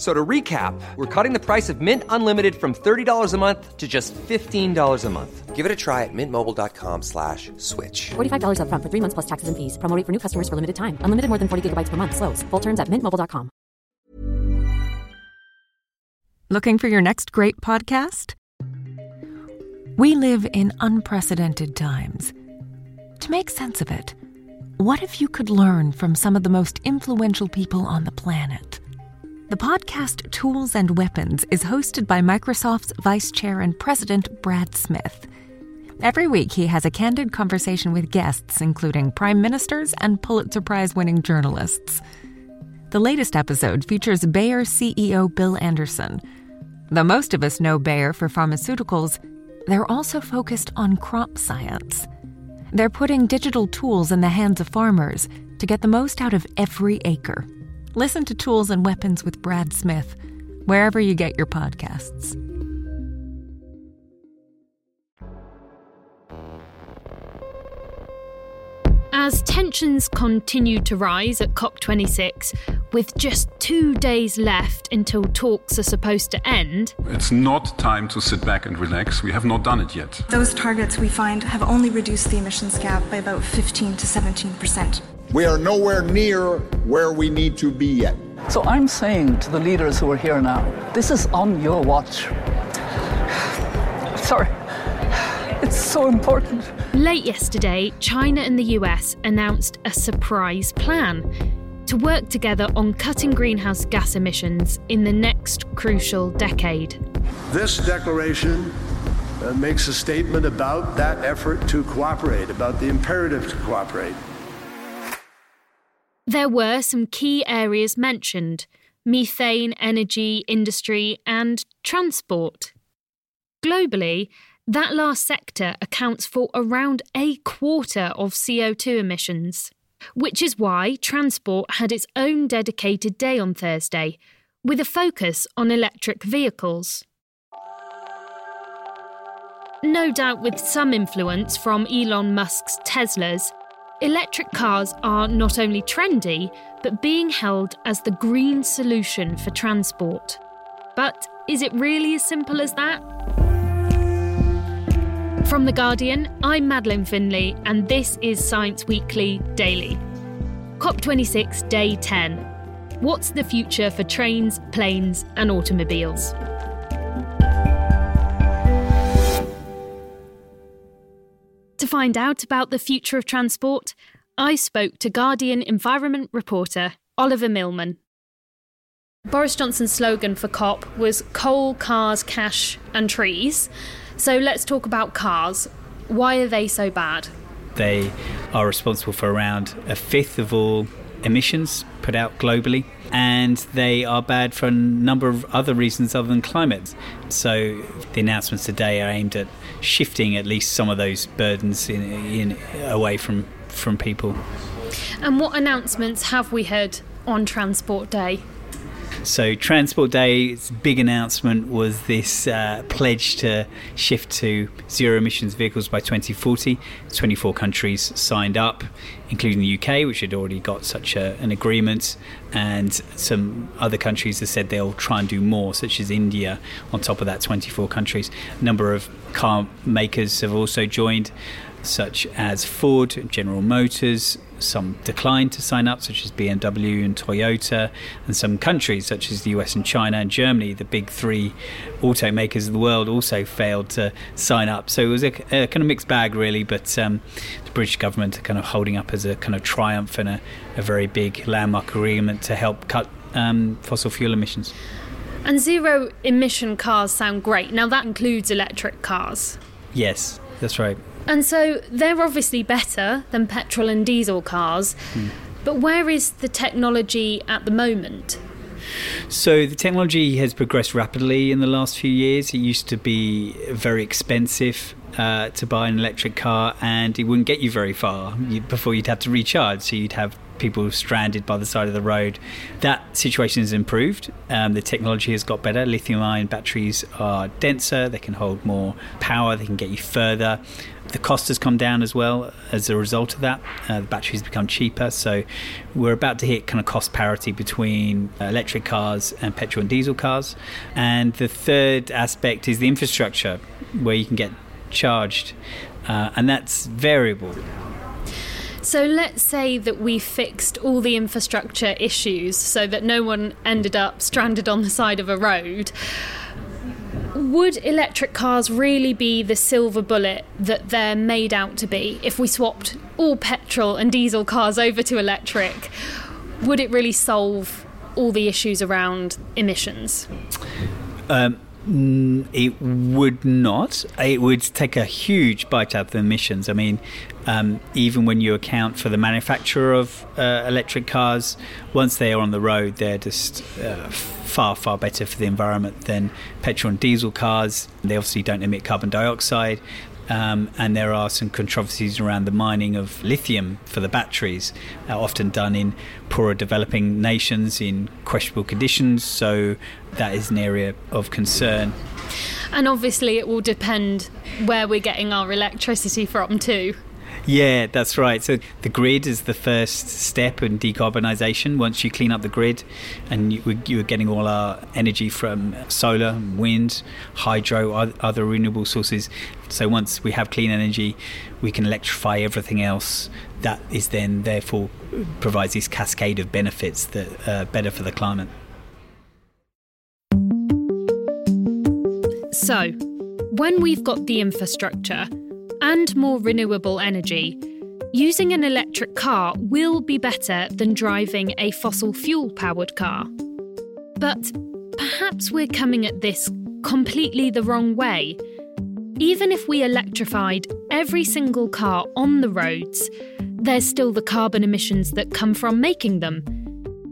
F- So to recap, we're cutting the price of Mint Unlimited from $30 a month to just $15 a month. Give it a try at mintmobile.com slash switch. $45 upfront for three months plus taxes and fees. Promo rate for new customers for limited time. Unlimited more than 40 gigabytes per month. Slows. Full terms at mintmobile.com. Looking for your next great podcast? We live in unprecedented times. To make sense of it, what if you could learn from some of the most influential people on the planet? The podcast Tools and Weapons is hosted by Microsoft's Vice Chair and President Brad Smith. Every week, he has a candid conversation with guests, including prime ministers and Pulitzer Prize winning journalists. The latest episode features Bayer CEO Bill Anderson. Though most of us know Bayer for pharmaceuticals, they're also focused on crop science. They're putting digital tools in the hands of farmers to get the most out of every acre. Listen to Tools and Weapons with Brad Smith, wherever you get your podcasts. As tensions continue to rise at COP26, with just two days left until talks are supposed to end, It's not time to sit back and relax. We have not done it yet. Those targets we find have only reduced the emissions gap by about 15 to 17 percent. We are nowhere near where we need to be yet. So I'm saying to the leaders who are here now, this is on your watch. Sorry. It's so important. late yesterday, China and the US announced a surprise plan to work together on cutting greenhouse gas emissions in the next crucial decade. This declaration uh, makes a statement about that effort to cooperate, about the imperative to cooperate. There were some key areas mentioned methane, energy, industry, and transport. Globally, that last sector accounts for around a quarter of CO2 emissions, which is why transport had its own dedicated day on Thursday, with a focus on electric vehicles. No doubt with some influence from Elon Musk's Teslas, electric cars are not only trendy, but being held as the green solution for transport. But is it really as simple as that? From The Guardian, I'm Madeleine Finlay, and this is Science Weekly Daily. COP26 Day 10. What's the future for trains, planes, and automobiles? To find out about the future of transport, I spoke to Guardian environment reporter Oliver Milman. Boris Johnson's slogan for COP was coal, cars, cash, and trees. So let's talk about cars. Why are they so bad? They are responsible for around a fifth of all emissions put out globally, and they are bad for a number of other reasons other than climate. So the announcements today are aimed at shifting at least some of those burdens in, in, away from, from people. And what announcements have we heard on Transport Day? So, Transport Day's big announcement was this uh, pledge to shift to zero emissions vehicles by 2040. 24 countries signed up, including the UK, which had already got such a, an agreement, and some other countries have said they'll try and do more, such as India, on top of that 24 countries. A number of car makers have also joined, such as Ford, General Motors, some declined to sign up, such as BMW and Toyota, and some countries, such as the US and China and Germany, the big three automakers of the world, also failed to sign up. So it was a, a kind of mixed bag, really, but um, the British government are kind of holding up as a kind of triumph and a, a very big landmark agreement to help cut um, fossil fuel emissions. And zero emission cars sound great. Now, that includes electric cars. Yes, that's right. And so they're obviously better than petrol and diesel cars. But where is the technology at the moment? So the technology has progressed rapidly in the last few years. It used to be very expensive uh, to buy an electric car, and it wouldn't get you very far you, before you'd have to recharge. So you'd have people stranded by the side of the road. That situation has improved. Um, the technology has got better. Lithium ion batteries are denser, they can hold more power, they can get you further. The cost has come down as well as a result of that. Uh, the batteries become cheaper, so we're about to hit kind of cost parity between electric cars and petrol and diesel cars. And the third aspect is the infrastructure, where you can get charged, uh, and that's variable. So let's say that we fixed all the infrastructure issues so that no one ended up stranded on the side of a road. Would electric cars really be the silver bullet that they're made out to be if we swapped all petrol and diesel cars over to electric? Would it really solve all the issues around emissions? Um, it would not. It would take a huge bite out of the emissions. I mean, um, even when you account for the manufacture of uh, electric cars, once they are on the road, they're just uh, far, far better for the environment than petrol and diesel cars. They obviously don't emit carbon dioxide. Um, and there are some controversies around the mining of lithium for the batteries, uh, often done in poorer developing nations in questionable conditions. So that is an area of concern. And obviously, it will depend where we're getting our electricity from, too. Yeah, that's right. So the grid is the first step in decarbonisation. Once you clean up the grid, and you, you're getting all our energy from solar, wind, hydro, other renewable sources. So once we have clean energy, we can electrify everything else. That is then therefore provides this cascade of benefits that are better for the climate. So, when we've got the infrastructure and more renewable energy, using an electric car will be better than driving a fossil fuel powered car. But perhaps we're coming at this completely the wrong way. Even if we electrified every single car on the roads, there's still the carbon emissions that come from making them.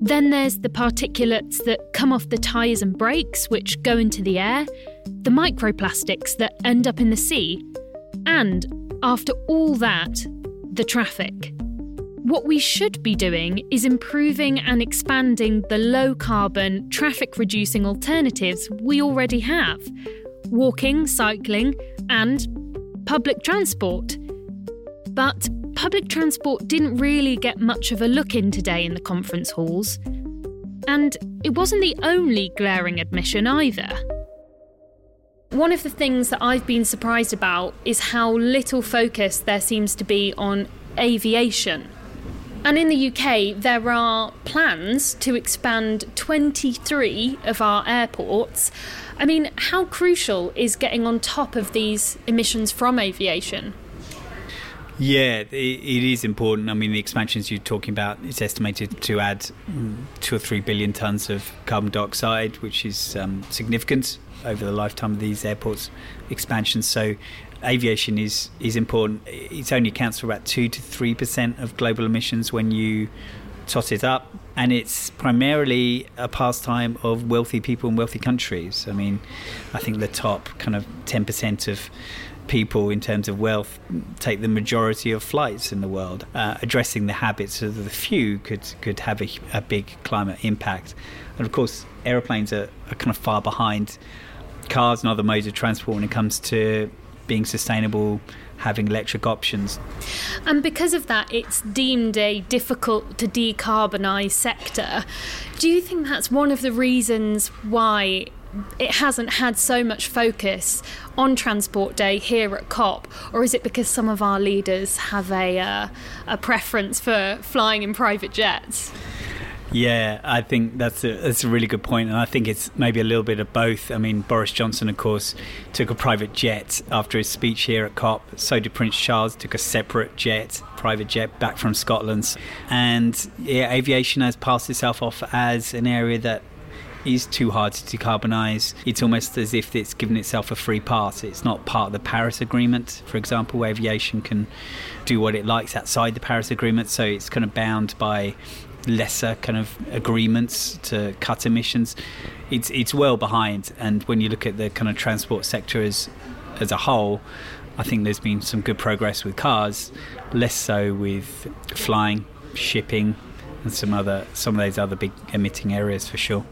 Then there's the particulates that come off the tyres and brakes, which go into the air, the microplastics that end up in the sea, and, after all that, the traffic. What we should be doing is improving and expanding the low carbon, traffic reducing alternatives we already have walking, cycling, and public transport. But public transport didn't really get much of a look in today in the conference halls. And it wasn't the only glaring admission either. One of the things that I've been surprised about is how little focus there seems to be on aviation. And in the UK, there are plans to expand 23 of our airports. I mean, how crucial is getting on top of these emissions from aviation? Yeah, it is important. I mean, the expansions you're talking about, it's estimated to add two or three billion tonnes of carbon dioxide, which is um, significant over the lifetime of these airports expansions. So aviation is is important. It only accounts for about two to three percent of global emissions when you tot it up, and it's primarily a pastime of wealthy people in wealthy countries. I mean, I think the top kind of ten percent of people in terms of wealth take the majority of flights in the world. Uh, addressing the habits of the few could could have a, a, big climate impact, and of course, aeroplanes are, are kind of far behind cars and other modes of transport when it comes to being sustainable, having electric options. And because of that, it's deemed a difficult to decarbonise sector. Do you think that's one of the reasons why it hasn't had so much focus on Transport Day here at COP, or is it because some of our leaders have a, uh, a preference for flying in private jets? Yeah, I think that's a, that's a really good point, and I think it's maybe a little bit of both. I mean, Boris Johnson, of course, took a private jet after his speech here at COP. So did Prince Charles, took a separate jet, private jet, back from Scotland. And yeah, aviation has passed itself off as an area that is too hard to decarbonise. It's almost as if it's given itself a free pass. It's not part of the Paris Agreement, for example. Aviation can do what it likes outside the Paris Agreement, so it's kind of bound by lesser kind of agreements to cut emissions. It's it's well behind, and when you look at the kind of transport sector as as a whole, I think there's been some good progress with cars, less so with flying, shipping, and some other some of those other big emitting areas for sure.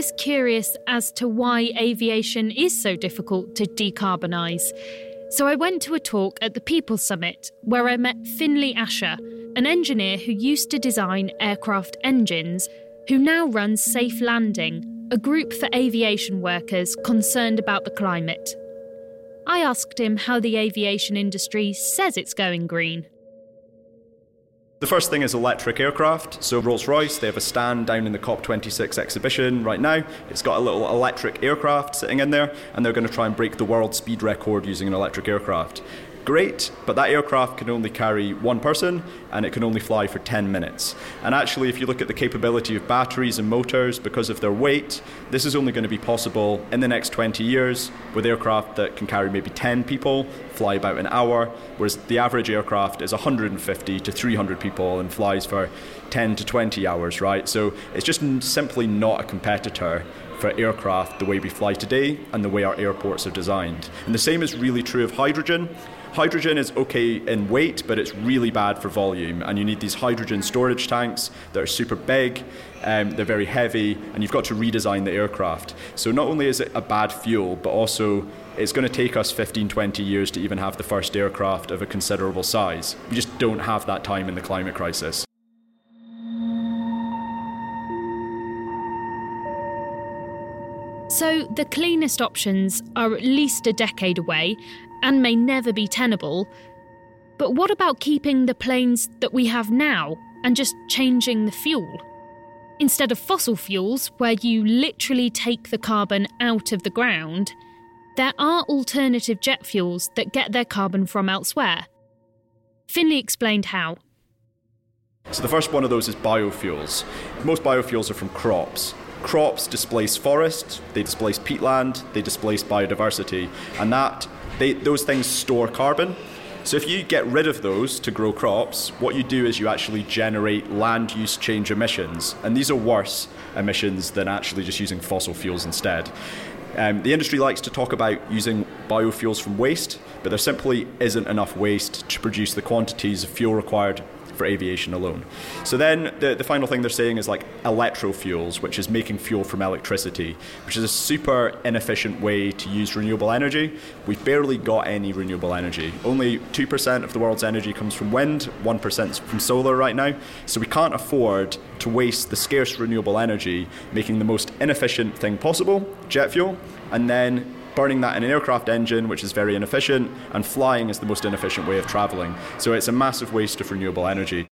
Was curious as to why aviation is so difficult to decarbonise. So I went to a talk at the People Summit where I met Finlay Asher, an engineer who used to design aircraft engines, who now runs Safe Landing, a group for aviation workers concerned about the climate. I asked him how the aviation industry says it's going green. The first thing is electric aircraft. So Rolls Royce, they have a stand down in the COP26 exhibition right now. It's got a little electric aircraft sitting in there, and they're going to try and break the world speed record using an electric aircraft great, but that aircraft can only carry one person and it can only fly for 10 minutes. And actually, if you look at the capability of batteries and motors, because of their weight, this is only going to be possible in the next 20 years with aircraft that can carry maybe 10 people, fly about an hour, whereas the average aircraft is 150 to 300 people and flies for 10 to 20 hours, right? So it's just simply not a competitor for aircraft the way we fly today and the way our airports are designed. And the same is really true of hydrogen. Hydrogen is okay in weight, but it's really bad for volume. And you need these hydrogen storage tanks that are super big, um, they're very heavy, and you've got to redesign the aircraft. So not only is it a bad fuel, but also it's going to take us 15, 20 years to even have the first aircraft of a considerable size. We just don't have that time in the climate crisis. So, the cleanest options are at least a decade away, and may never be tenable. But what about keeping the planes that we have now and just changing the fuel? Instead of fossil fuels, where you literally take the carbon out of the ground, there are alternative jet fuels that get their carbon from elsewhere. Finlay explained how. So, the first one of those is biofuels. Most biofuels are from crops. Crops displace forests, they displace peatland, they displace biodiversity, and that they, those things store carbon. So if you get rid of those to grow crops, what you do is you actually generate land use change emissions, and these are worse emissions than actually just using fossil fuels instead. Um, the industry likes to talk about using biofuels from waste, but there simply isn't enough waste to produce the quantities of fuel required for aviation alone. So then the, the final thing they're saying is like electrofuels, which is making fuel from electricity, which is a super inefficient way to use renewable energy. We've barely got any renewable energy. Only 2% of the world's energy comes from wind, 1% from solar right now. So we can't afford to waste the scarce renewable energy making the most inefficient thing possible, jet fuel, and then burning that in an aircraft engine, which is very inefficient, and flying is the most inefficient way of travelling. So it's a massive waste of renewable energy.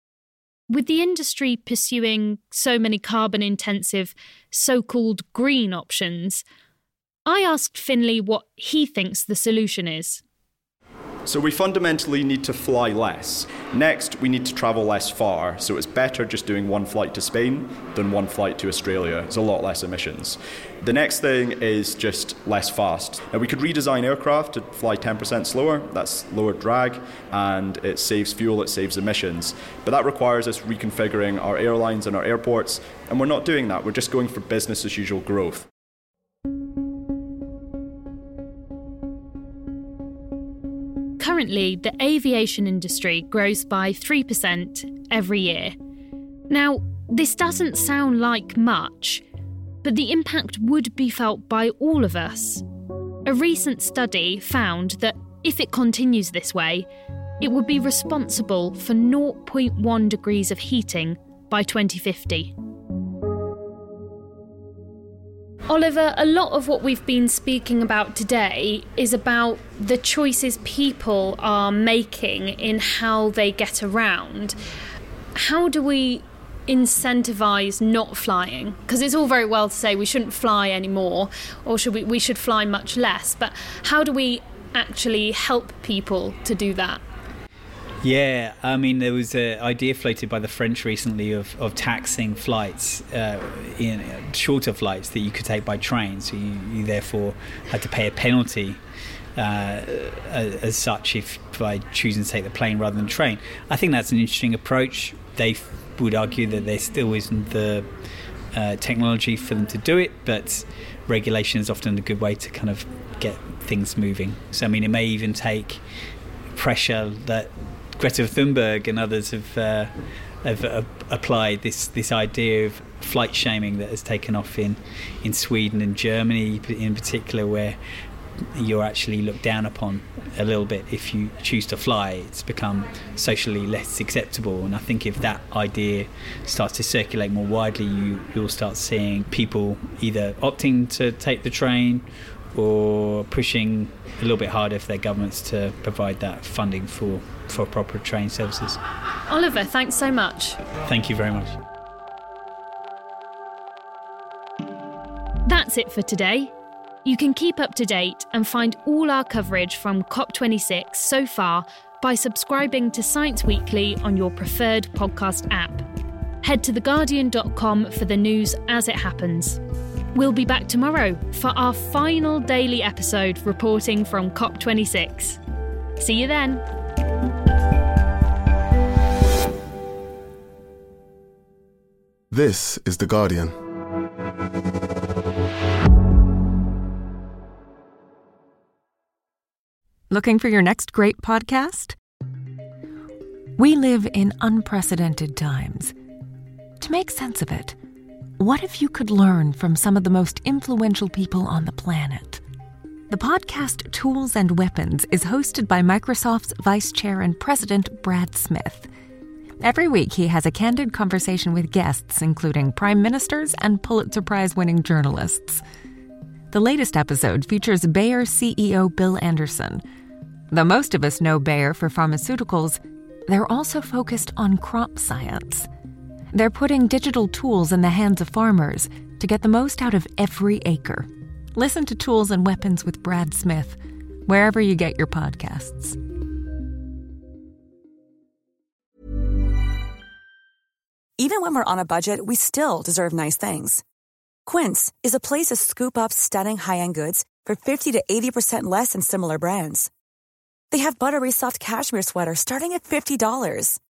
With the industry pursuing so many carbon intensive, so called green options, I asked Finlay what he thinks the solution is. So we fundamentally need to fly less. Next, we need to travel less far. So it's better just doing one flight to Spain than one flight to Australia. It's a lot less emissions. The next thing is just less fast. Now we could redesign aircraft to fly 10% slower. That's lower drag and it saves fuel, it saves emissions. But that requires us reconfiguring our airlines and our airports, and we're not doing that. We're just going for business as usual growth. Currently, the aviation industry grows by 3% every year. Now, this doesn't sound like much, but the impact would be felt by all of us. A recent study found that if it continues this way, it would be responsible for 0.1 degrees of heating by 2050. Oliver, a lot of what we've been speaking about today is about the choices people are making in how they get around. How do we incentivize not flying? Because it's all very well to say we shouldn't fly anymore or should we we should fly much less, but how do we actually help people to do that? Yeah, I mean, there was an idea floated by the French recently of, of taxing flights, uh, in shorter flights that you could take by train. So you, you therefore had to pay a penalty uh, as such if by choosing to take the plane rather than train. I think that's an interesting approach. They would argue that there still isn't the uh, technology for them to do it, but regulation is often a good way to kind of get things moving. So, I mean, it may even take pressure that Greta Thunberg and others have. Uh, have uh, applied this this idea of flight shaming that has taken off in in Sweden and Germany in particular, where you're actually looked down upon a little bit if you choose to fly. It's become socially less acceptable, and I think if that idea starts to circulate more widely, you you'll start seeing people either opting to take the train or pushing a little bit harder for their governments to provide that funding for for proper train services. Oliver, thanks so much. Thank you very much. That's it for today. You can keep up to date and find all our coverage from COP26 so far by subscribing to Science Weekly on your preferred podcast app. Head to theguardian.com for the news as it happens. We'll be back tomorrow for our final daily episode reporting from COP26. See you then. This is The Guardian. Looking for your next great podcast? We live in unprecedented times. To make sense of it, what if you could learn from some of the most influential people on the planet? The podcast Tools and Weapons is hosted by Microsoft's Vice Chair and President Brad Smith. Every week, he has a candid conversation with guests, including prime ministers and Pulitzer Prize winning journalists. The latest episode features Bayer CEO Bill Anderson. Though most of us know Bayer for pharmaceuticals, they're also focused on crop science. They're putting digital tools in the hands of farmers to get the most out of every acre. Listen to Tools and Weapons with Brad Smith, wherever you get your podcasts. Even when we're on a budget, we still deserve nice things. Quince is a place to scoop up stunning high end goods for 50 to 80% less than similar brands. They have buttery soft cashmere sweaters starting at $50,